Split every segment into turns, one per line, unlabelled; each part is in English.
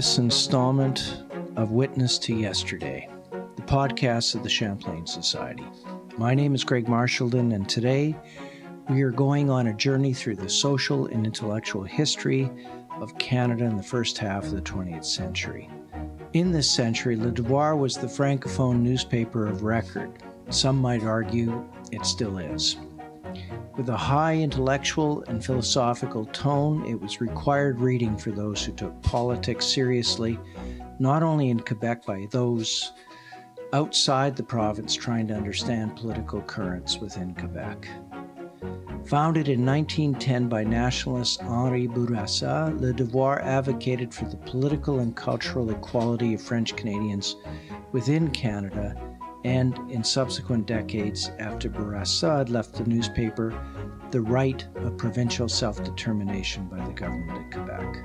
This installment of Witness to Yesterday, the podcast of the Champlain Society. My name is Greg Marchildon, and today we are going on a journey through the social and intellectual history of Canada in the first half of the 20th century. In this century, Le Devoir was the francophone newspaper of record. Some might argue it still is. With a high intellectual and philosophical tone, it was required reading for those who took politics seriously, not only in Quebec by those outside the province trying to understand political currents within Quebec. Founded in 1910 by nationalist Henri Bourassa, Le Devoir advocated for the political and cultural equality of French Canadians within Canada and in subsequent decades after Bourassa left the newspaper, the right of provincial self determination by the government of Quebec.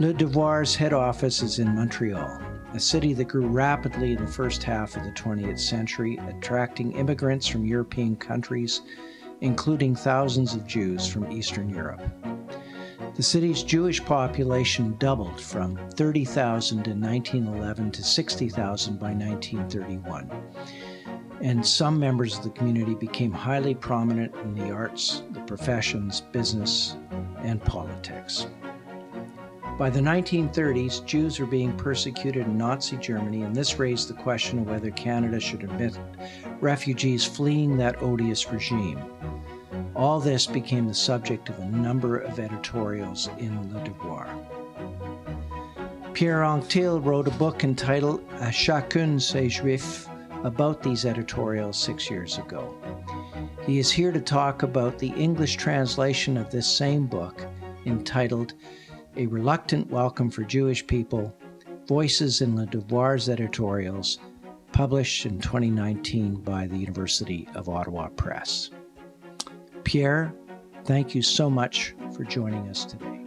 Le Devoir's head office is in Montreal, a city that grew rapidly in the first half of the 20th century, attracting immigrants from European countries, including thousands of Jews from Eastern Europe. The city's Jewish population doubled from 30,000 in 1911 to 60,000 by 1931. And some members of the community became highly prominent in the arts, the professions, business, and politics. By the 1930s, Jews were being persecuted in Nazi Germany, and this raised the question of whether Canada should admit refugees fleeing that odious regime. All this became the subject of a number of editorials in Le Devoir. Pierre Anctil wrote a book entitled À chacun ses juifs about these editorials six years ago. He is here to talk about the English translation of this same book entitled A Reluctant Welcome for Jewish People Voices in Le Devoir's Editorials, published in 2019 by the University of Ottawa Press. Pierre, thank you so much for joining us today.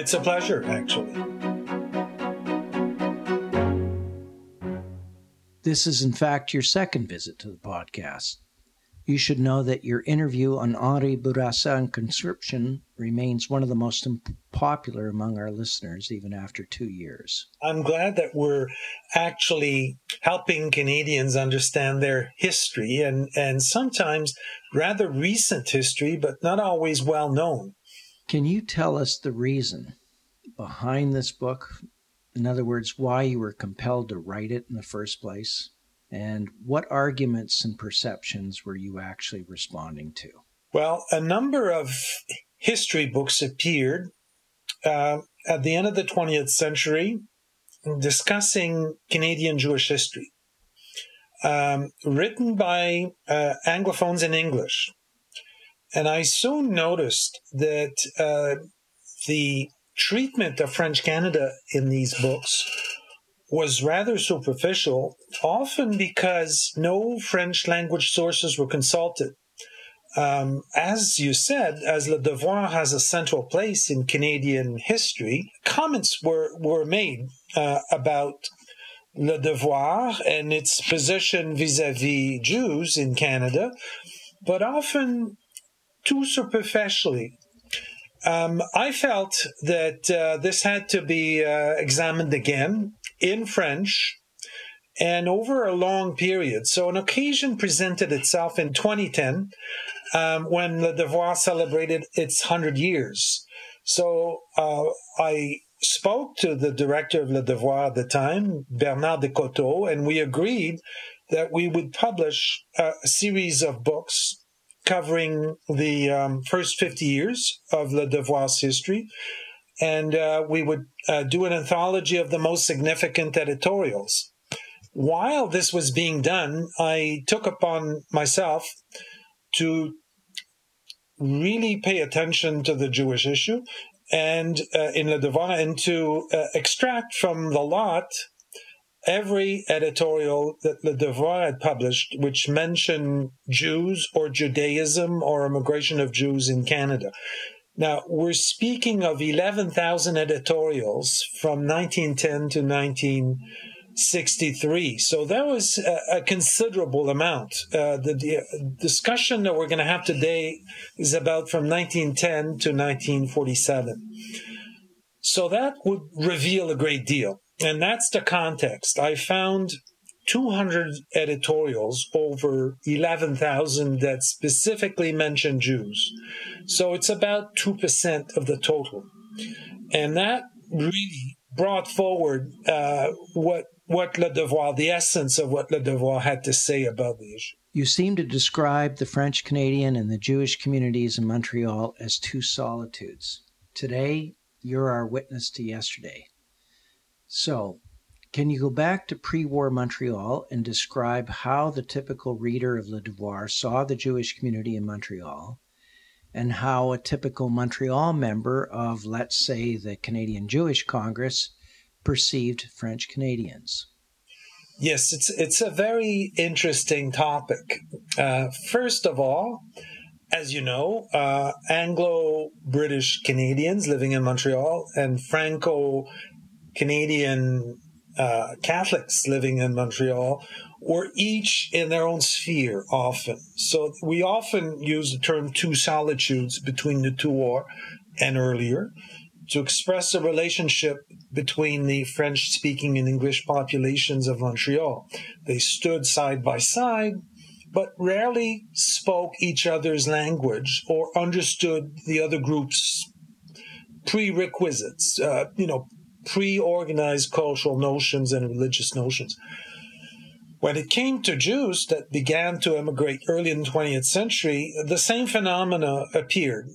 It's a pleasure, actually.
This is, in fact, your second visit to the podcast. You should know that your interview on Henri Bourassa and conscription remains one of the most popular among our listeners even after two years.
I'm glad that we're actually helping Canadians understand their history and, and sometimes rather recent history, but not always well known.
Can you tell us the reason behind this book? In other words, why you were compelled to write it in the first place? And what arguments and perceptions were you actually responding to?
Well, a number of history books appeared uh, at the end of the 20th century discussing Canadian Jewish history, um, written by uh, Anglophones in English. And I soon noticed that uh, the treatment of French Canada in these books was rather superficial, often because no French language sources were consulted. Um, as you said, as Le Devoir has a central place in Canadian history, comments were, were made uh, about Le Devoir and its position vis a vis Jews in Canada, but often too superficially. Um, I felt that uh, this had to be uh, examined again in French and over a long period. So an occasion presented itself in 2010 um, when Le Devoir celebrated its 100 years. So uh, I spoke to the director of Le Devoir at the time, Bernard Descoteaux, and we agreed that we would publish a series of books covering the um, first 50 years of Le Devoir's history and uh, we would uh, do an anthology of the most significant editorials. While this was being done, I took upon myself to really pay attention to the Jewish issue and uh, in Le Devoir and to uh, extract from the lot every editorial that Le Devoir had published, which mentioned Jews or Judaism or immigration of Jews in Canada. Now, we're speaking of 11,000 editorials from 1910 to 1963. So that was a, a considerable amount. Uh, the, the, discussion that we're going to have today is about from 1910 to 1947. So that would reveal a great deal. And that's the context. I found 200 editorials over 11,000 that specifically mention Jews. So it's about 2% of the total. And that really brought forward uh, what what Le Devoir, the essence of what Le Devoir had to say about the issue.
You seem to describe the French Canadian and the Jewish communities in Montreal as two solitudes. Today, you're our witness to yesterday. So, can you go back to pre war Montreal and describe how the typical reader of Le Devoir saw the Jewish community in Montreal and how a typical Montreal member of, let's say, the Canadian Jewish Congress perceived French Canadians?
Yes, it's it's a very interesting topic. Uh, first of all, as you know, uh, Anglo British Canadians living in Montreal and Franco Canadian uh, Catholics living in Montreal were each in their own sphere often. So we often use the term two solitudes between the two war and earlier to express the relationship between the French speaking and English populations of Montreal. They stood side by side, but rarely spoke each other's language or understood the other group's prerequisites, uh, you know, pre organized cultural notions and religious notions. When it came to Jews that began to immigrate early in the 20th century, the same phenomena appeared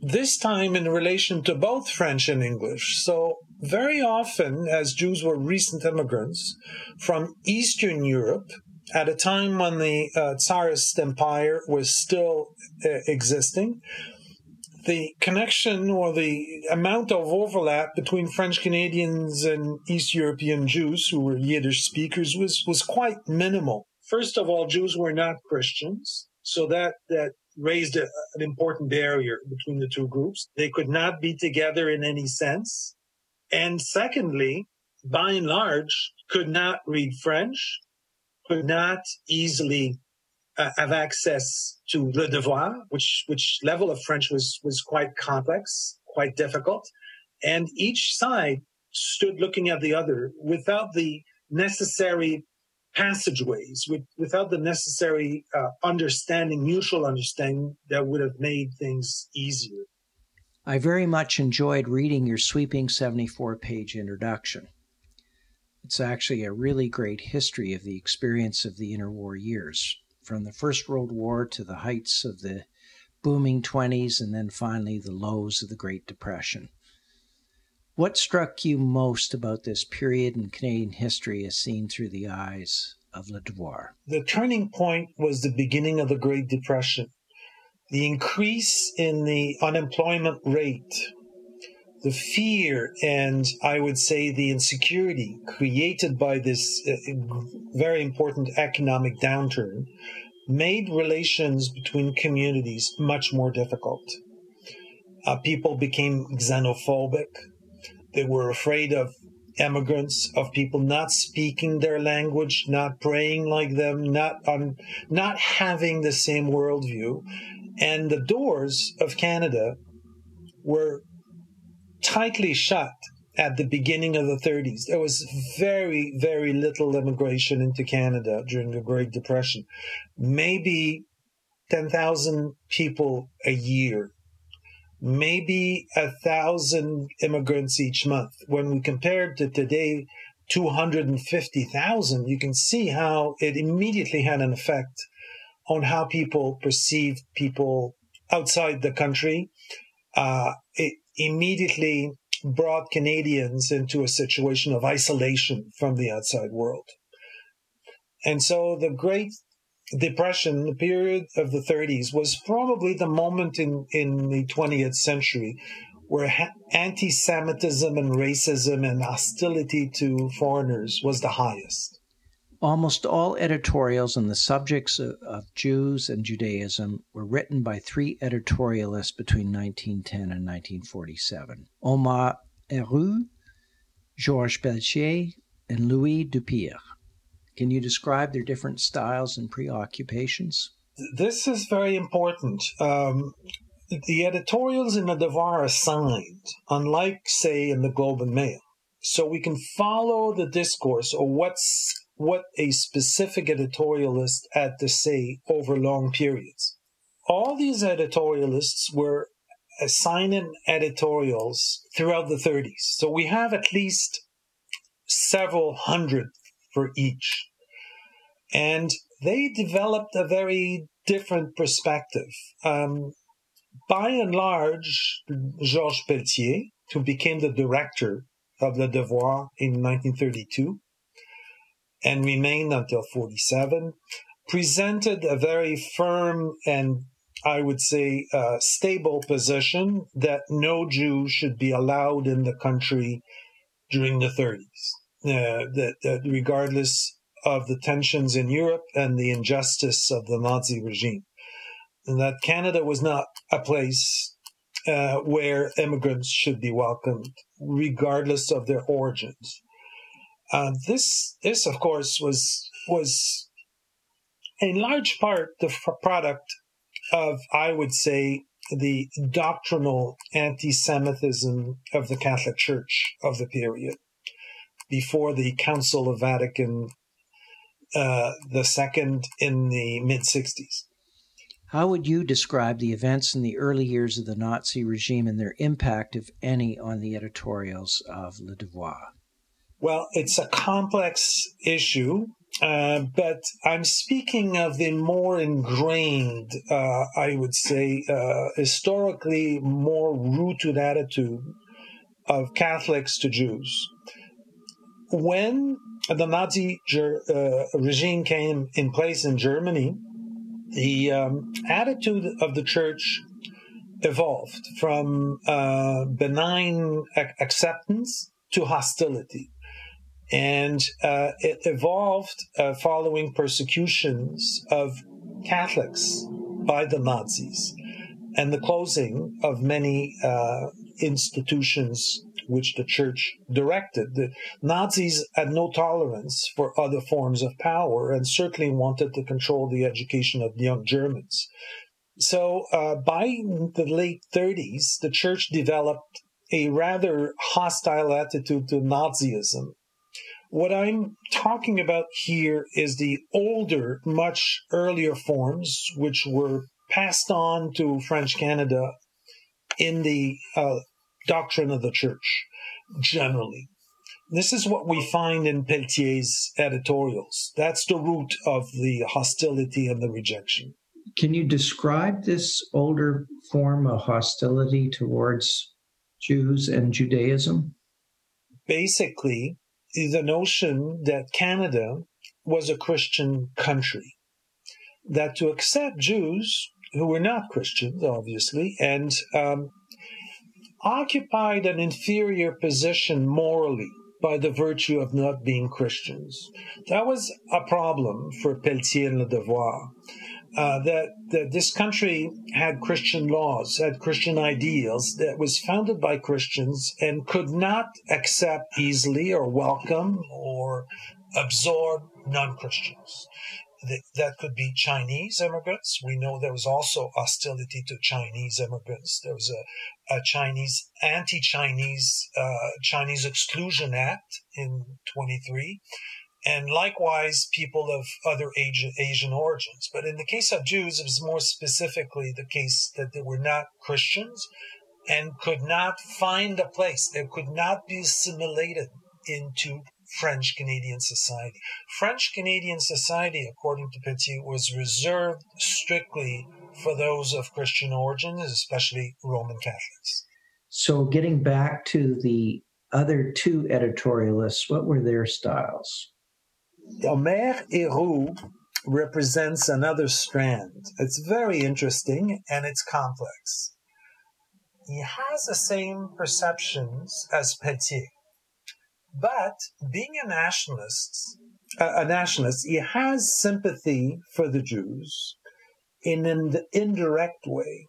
this time in relation to both French and English. So, very often, as Jews were recent immigrants from Eastern Europe, at a time when the uh, Tsarist Empire was still uh, existing, the connection or the amount of overlap between French Canadians and East European Jews who were Yiddish speakers was, was quite minimal. First of all, Jews were not Christians, so that, that raised a, an important barrier between the two groups. They could not be together in any sense. And secondly, by and large, could not read French, could not easily uh, have access to Le Devoir, which, which level of French was, was quite complex, quite difficult. And each side stood looking at the other without the necessary passageways with, without the necessary uh, understanding, mutual understanding that would have made things easier.
I very much enjoyed reading your sweeping 74 page introduction. It's actually a really great history of the experience of the interwar years, from the First World War to the heights of the booming 20s and then finally the lows of the Great Depression. What struck you most about this period in Canadian history as seen through the eyes of Le Devoir?
The turning point was the beginning of the Great Depression. The increase in the unemployment rate, the fear, and I would say the insecurity created by this uh, very important economic downturn made relations between communities much more difficult. Uh, people became xenophobic they were afraid of immigrants, of people not speaking their language, not praying like them, not um, not having the same worldview. And the doors of Canada were tightly shut at the beginning of the 30s. There was very, very little immigration into Canada during the Great Depression. Maybe 10,000 people a year maybe a thousand immigrants each month. When we compared to today, 250,000, you can see how it immediately had an effect on how people perceived people outside the country. Uh, it immediately brought Canadians into a situation of isolation from the outside world. And so the great depression, the period of the 30s, was probably the moment in, in the 20th century where anti Semitism and racism and hostility to foreigners was the highest.
Almost all editorials on the subjects of, of, Jews and Judaism were written by three editorialists between 1910 and 1947 Omer Heroux, Georges Pelletier, and Louis Dupire. Can you describe their different styles and preoccupations?
This is very important. Um, the editorials in the Devoir are signed, unlike, say, in the Globe and Mail. So we can follow the discourse or what's what a specific editorialist had to say over long periods. All these editorialists were assigning editorials throughout the 30s. So we have at least several hundred for each. And they developed a very different perspective. Um, by and large, Georges Pelletier, who became the director of Le Devoir in 1932 and remained until 47, presented a very firm and I would say uh, stable position that no Jew should be allowed in the country during the 30s, uh, that, that regardless of the tensions in Europe and the injustice of the Nazi regime and that Canada was not a place uh, where immigrants should be welcomed, regardless of their origins. Uh, this, this, of course, was was in large part the f- product of, I would say, the doctrinal anti-Semitism of the Catholic Church of the period, before the Council of Vatican uh, the second in the mid 60s.
How would you describe the events in the early years of the Nazi regime and their impact, if any, on the editorials of Le Devoir?
Well, it's a complex issue, uh, but I'm speaking of the more ingrained, uh, I would say, uh, historically more rooted attitude of Catholics to Jews. When the Nazi uh, regime came in place in Germany, the um, attitude of the church evolved from uh, benign ac- acceptance to hostility. And uh, it evolved uh, following persecutions of Catholics by the Nazis and the closing of many uh, institutions which the church directed. The Nazis had no tolerance for other forms of power and certainly wanted to control the education of young Germans. So uh, by the late 30s, the church developed a rather hostile attitude to Nazism. What I'm talking about here is the older, much earlier forms, which were passed on to French Canada in the uh, doctrine of the church generally. This is what we find in Pelletier's editorials. That's the root of the hostility and the rejection.
Can you describe this older form of hostility towards Jews and Judaism?
Basically, the notion that Canada was a Christian country, that to accept Jews who were not Christians, obviously, and um, occupied an inferior position morally by the virtue of not being Christians. That was a problem for Pelletier and Le Devoir. Uh, that, that this country had Christian laws, had Christian ideals, that was founded by Christians and could not accept easily or welcome or absorb non Christians that could be Chinese immigrants. We know there was also hostility to Chinese immigrants. There was a, a Chinese anti-Chinese uh, Chinese Exclusion Act in 23, and likewise people of other Asian, Asian origins. But in the case of Jews, it was more specifically the case that they were not Christians and could not find a place. They could not be assimilated into French Canadian society. French Canadian society, according to Pelletier, was reserved strictly for those of Christian origins, especially Roman Catholics.
So, getting back to the other two editorialists, what were their styles?
Omer Héroux represents another strand. It's very interesting and it's complex. He has the same perceptions as Pelletier. But being a nationalist, a nationalist, he has sympathy for the Jews in an indirect way.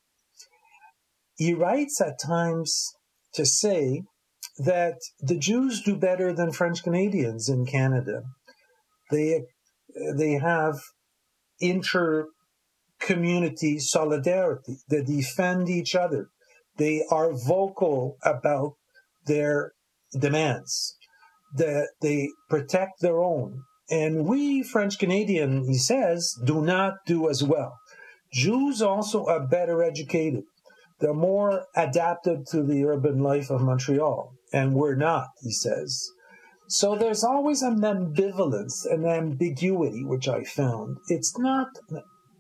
He writes at times to say that the Jews do better than French Canadians in Canada. They they have inter community solidarity. They defend each other. They are vocal about their demands. That they protect their own. And we French Canadian, he says, do not do as well. Jews also are better educated. They're more adapted to the urban life of Montreal, and we're not, he says. So there's always an ambivalence, an ambiguity, which I found. It's not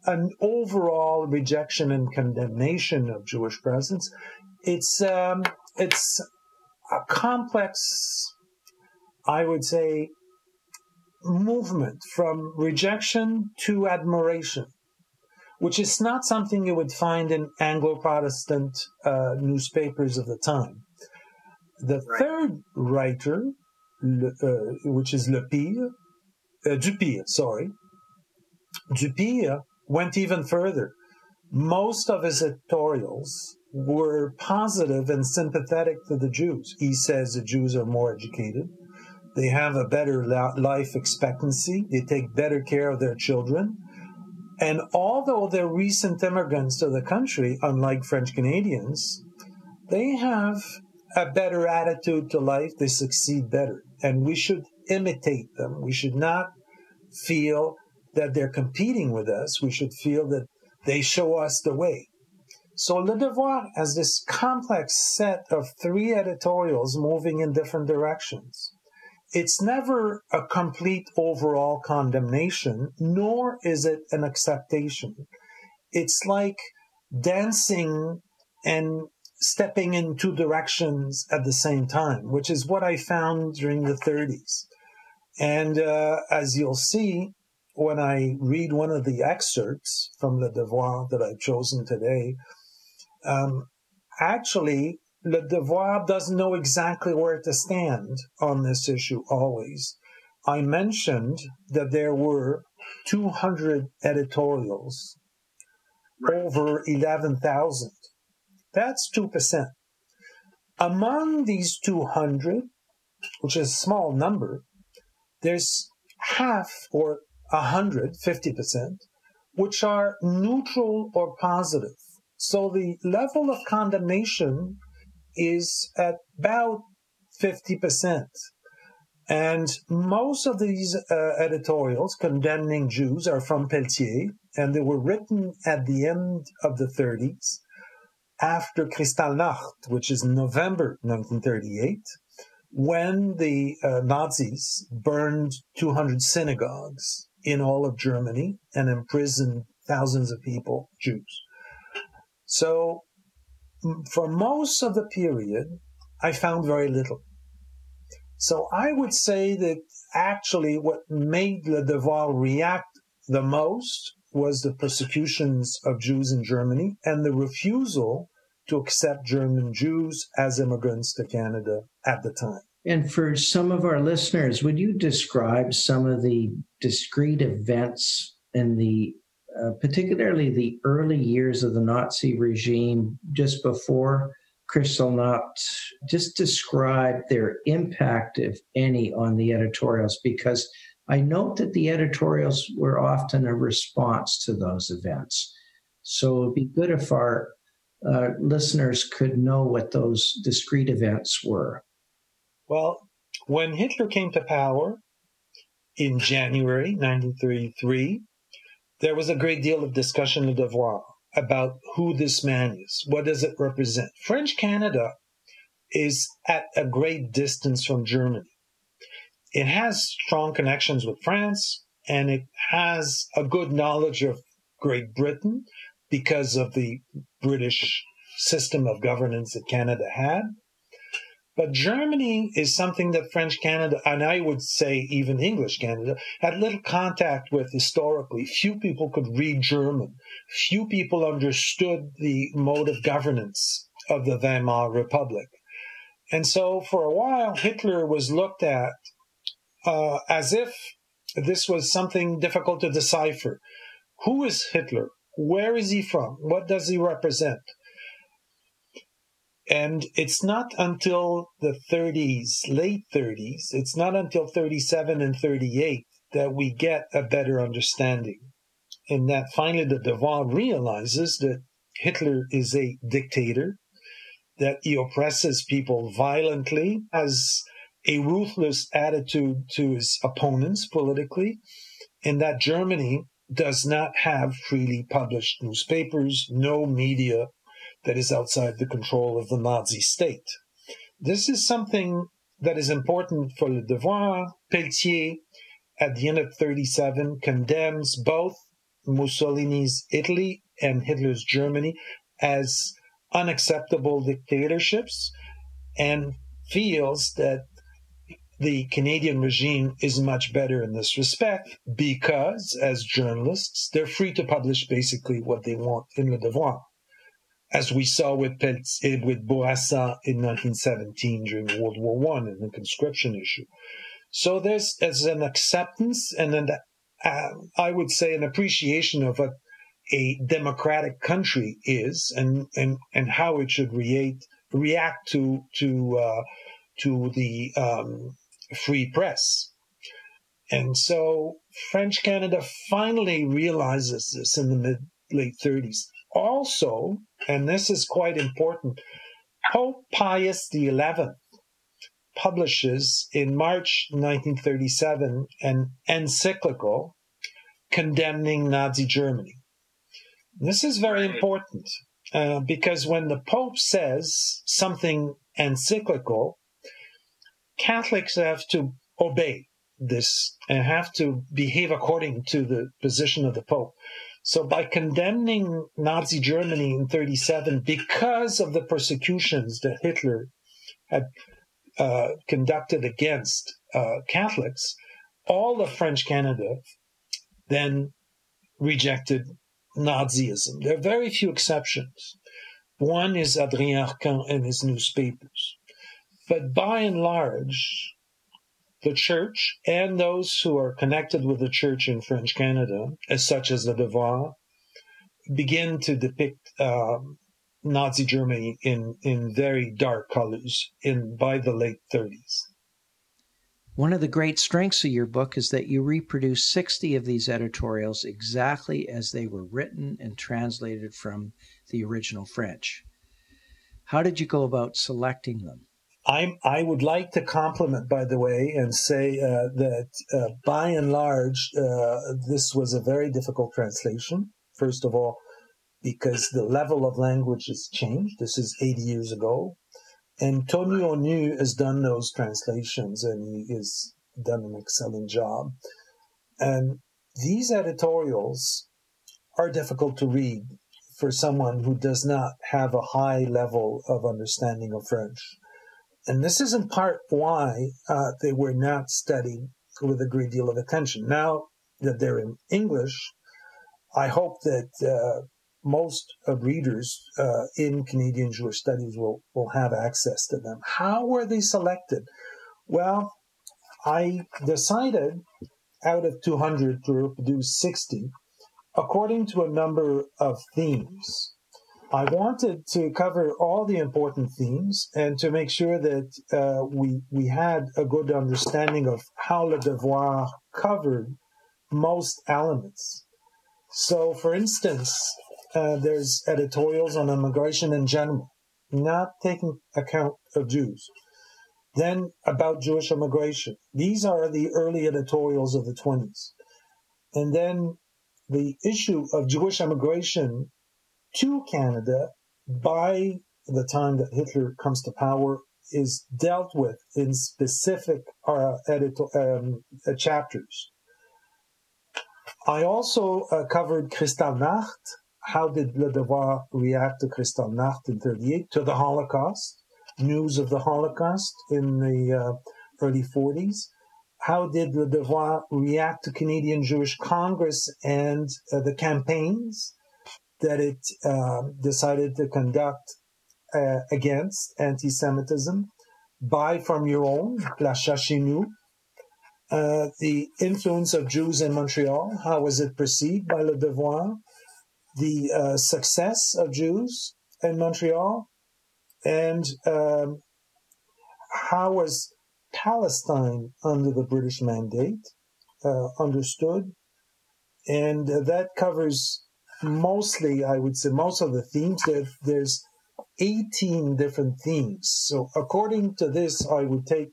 an overall rejection and condemnation of Jewish presence. It's um, it's a complex, I would say, movement from rejection to admiration, which is not something you would find in Anglo Protestant uh, newspapers of the time. The right. third writer, uh, which is le pire, uh, Dupire, sorry, Du pire went even further. Most of his editorials were positive and sympathetic to the Jews. He says the Jews are more educated. They have a better life expectancy. They take better care of their children. And although they're recent immigrants to the country, unlike French Canadians, they have a better attitude to life. They succeed better. And we should imitate them. We should not feel that they're competing with us. We should feel that they show us the way. So Le Devoir has this complex set of three editorials moving in different directions. It's never a complete overall condemnation, nor is it an acceptation. It's like dancing and stepping in two directions at the same time, which is what I found during the 30s. And uh, as you'll see, when I read one of the excerpts from Le Devoir that I've chosen today, um, actually, Le Devoir doesn't know exactly where to stand on this issue always. I mentioned that there were 200 editorials, right. over 11,000. That's 2%. Among these 200, which is a small number, there's half or 100, 50%, which are neutral or positive. So the level of condemnation is at about 50%. And most of these uh, editorials condemning Jews are from Pelletier, and they were written at the end of the 30s after Kristallnacht, which is November 1938, when the uh, Nazis burned 200 synagogues in all of Germany and imprisoned thousands of people, Jews. So, for most of the period, I found very little. So, I would say that actually what made Le Devoir react the most was the persecutions of Jews in Germany and the refusal to accept German Jews as immigrants to Canada at the time.
And for some of our listeners, would you describe some of the discrete events in the, uh, particularly the early years of the Nazi regime, just before Kristallnacht? Just describe their impact, if any, on the editorials, because I note that the editorials were often a response to those events. So it'd be good if our uh, listeners could know what those discrete events were.
Well, when Hitler came to power in January 1933, there was a great deal of discussion in devoir about who this man is. What does it represent? French Canada is at a great distance from Germany. It has strong connections with France and it has a good knowledge of Great Britain because of the British system of governance that Canada had. But Germany is something that French Canada, and I would say even English Canada, had little contact with historically. Few people could read German. Few people understood the mode of governance of the Weimar Republic. And so for a while, Hitler was looked at uh, as if this was something difficult to decipher. Who is Hitler? Where is he from? What does he represent? And it's not until the 30s, late 30s, it's not until 37 and 38 that we get a better understanding. in that finally the Devoir realizes that Hitler is a dictator, that he oppresses people violently, has a ruthless attitude to his opponents politically, and that Germany does not have freely published newspapers, no media that is outside the control of the Nazi state. This is something that is important for Le Devoir. Pelletier, at the end of 37, condemns both Mussolini's Italy and Hitler's Germany as unacceptable dictatorships and feels that the Canadian regime is much better in this respect because, as journalists, they're free to publish basically what they want in Le Devoir, as we saw with Pelletier, with Bourassa in 1917 during World War One and the conscription issue. So there's, there's an acceptance and an, uh, I would say, an appreciation of what a democratic country is and, and, and how it should react, react to, to, uh, to the um, free press. And so French Canada finally realizes this in the mid late 30s. Also, and this is quite important, Pope Pius XI publishes in March 1937 an encyclical condemning Nazi Germany. This is very important uh, because when the Pope says something encyclical, Catholics have to obey this and have to behave according to the position of the Pope. So by condemning Nazi Germany in 37 because of the persecutions that Hitler had uh, conducted against uh, Catholics, all of French Canada then rejected Nazism. There are very few exceptions. One is Adrien Arcand and his newspapers. But by and large, the church and those who are connected with the church in French Canada, as such as the Devoir, begin to depict um, Nazi Germany in, in very dark colors in by the late 30s.
One of the great strengths of your book is that you reproduce 60 of these editorials exactly as they were written and translated from the original French. How did you go about selecting them?
I'm, I would like to compliment, by the way, and say uh, that uh, by and large, uh, this was a very difficult translation. First of all, because the level of language has changed. This is 80 years ago. And Tonu Onu has done those translations and he has done an excellent job. And these editorials are difficult to read for someone who does not have a high level of understanding of French. And this is in part why uh, they were not studied with a great deal of attention. Now that they're in English, I hope that uh, most uh, readers in Canadian Jewish Studies will, will have access to them. How were they selected? Well, I decided out of 200 to reproduce 60 according to a number of themes. I wanted to cover all the important themes and to make sure that uh, we we had a good understanding of how Le Devoir covered most elements. So, for instance, uh, there's editorials on immigration in general, not taking account of Jews. Then about Jewish immigration. These are the early editorials of the 20s. And then the issue of Jewish immigration to Canada by the time that Hitler comes to power is dealt with in specific uh, editor, um, uh, chapters. I also uh, covered Kristallnacht. How did Le Devoir react to Kristallnacht in 38, to the Holocaust, news of the Holocaust in the uh, early 40s? How did Le Devoir react to Canadian Jewish Congress and uh, the campaigns that it uh, decided to conduct uh, against anti Semitism. Buy from your own, l'achat chez nous. Uh, the influence of Jews in Montreal, how was it perceived by Le Devoir? The uh, success of Jews in Montreal, and um, how was Palestine under the British mandate uh, understood? And uh, that covers mostly, I would say, most of the themes. There, there's 18 different themes. So according to this, I would take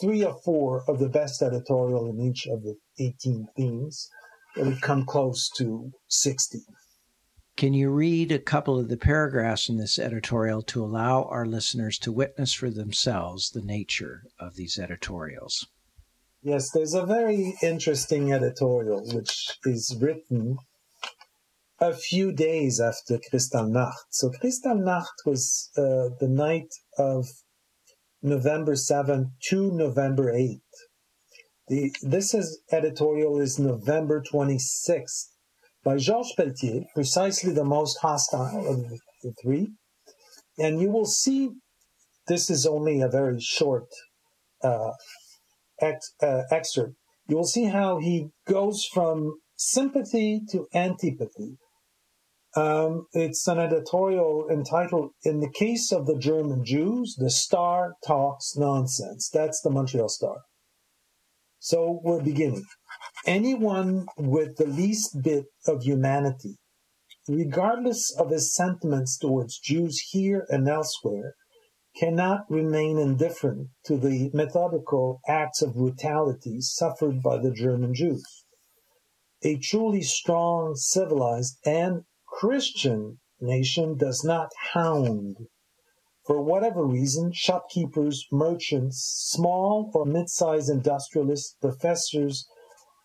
three or four of the best editorial in each of the 18 themes. It would come close to 60.
Can you read a couple of the paragraphs in this editorial to allow our listeners to witness for themselves the nature of these editorials?
Yes, there's a very interesting editorial which is written a few days after Kristallnacht. So Kristallnacht was uh, the night of November 7th to November 8th. The, this is editorial is November 26th by Georges Pelletier, precisely the most hostile of the three. And you will see this is only a very short uh, ex, uh, excerpt. You will see how he goes from sympathy to antipathy. Um, it's an editorial entitled In the Case of the German Jews, the Star Talks Nonsense. That's the Montreal Star. So we're beginning. Anyone with the least bit of humanity, regardless of his sentiments towards Jews here and elsewhere, cannot remain indifferent to the methodical acts of brutality suffered by the German Jews. A truly strong, civilized, and Christian nation does not hound. For whatever reason, shopkeepers, merchants, small or mid-sized industrialists, professors,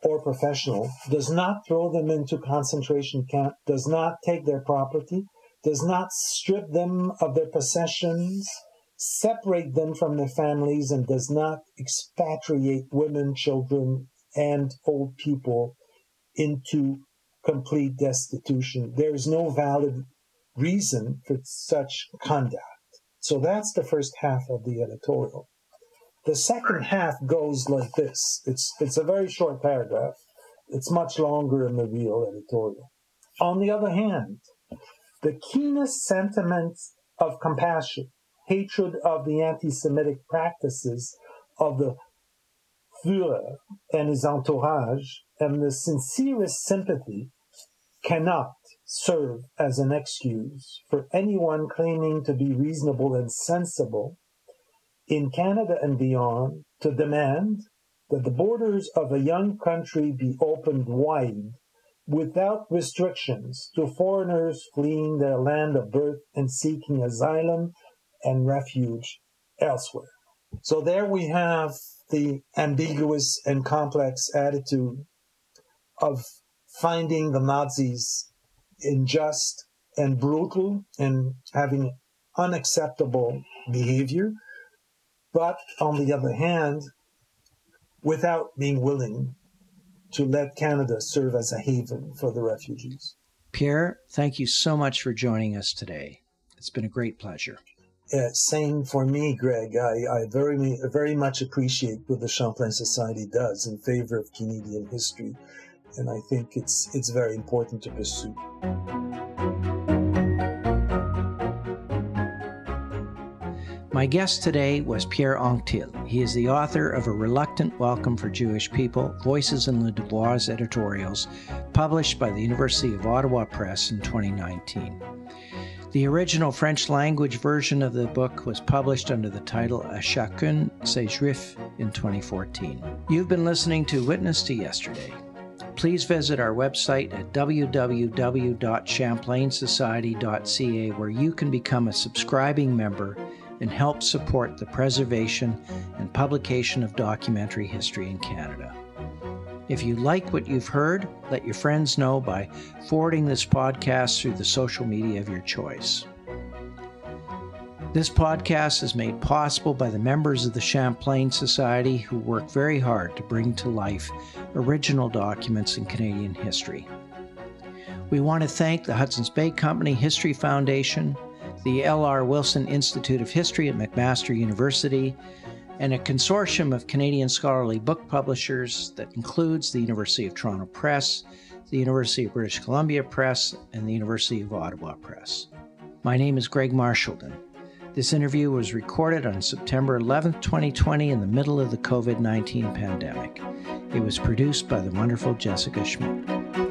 or professional, does not throw them into concentration camp, does not take their property, does not strip them of their possessions, separate them from their families, and does not expatriate women, children, and old people into complete destitution. There is no valid reason for such conduct. So that's the first half of the editorial. The second half goes like this. It's it's a very short paragraph. It's much longer in the real editorial. On the other hand, the keenest sentiments of compassion, hatred of the anti-Semitic practices of the Führer and his entourage, and the sincerest sympathy cannot serve as an excuse for anyone claiming to be reasonable and sensible in Canada and beyond to demand that the borders of a young country be opened wide without restrictions to foreigners fleeing their land of birth and seeking asylum and refuge elsewhere. So there we have the ambiguous and complex attitude of finding the Nazis unjust and brutal and having unacceptable behavior, but on the other hand, without being willing to let Canada serve as a haven for the refugees.
Pierre, thank you so much for joining us today. It's been a great pleasure.
Uh, same for me, Greg. I, I very, very much appreciate what the Champlain Society does in favor of Canadian history and I think it's it's very important to pursue.
My guest today was Pierre Anctil. He is the author of A Reluctant Welcome for Jewish People Voices in Le Devoir's editorials, published by the University of Ottawa Press in 2019. The original French language version of the book was published under the title A Chacun ses Juifs in 2014. You've been listening to Witness to Yesterday please visit our website at www.champlainsociety.ca where you can become a subscribing member and help support the preservation and publication of documentary history in Canada. If you like what you've heard, let your friends know by forwarding this podcast through the social media of your choice. This podcast is made possible by the members of the Champlain Society who work very hard to bring to life original documents in Canadian history. We want to thank the Hudson's Bay Company History Foundation, the L.R. Wilson Institute of History at McMaster University, and a consortium of Canadian scholarly book publishers that includes the University of Toronto Press, the University of British Columbia Press, and the University of Ottawa Press. My name is Greg Marchildon. This interview was recorded on September 11, 2020, in the middle of the COVID 19 pandemic. It was produced by the wonderful Jessica Schmidt.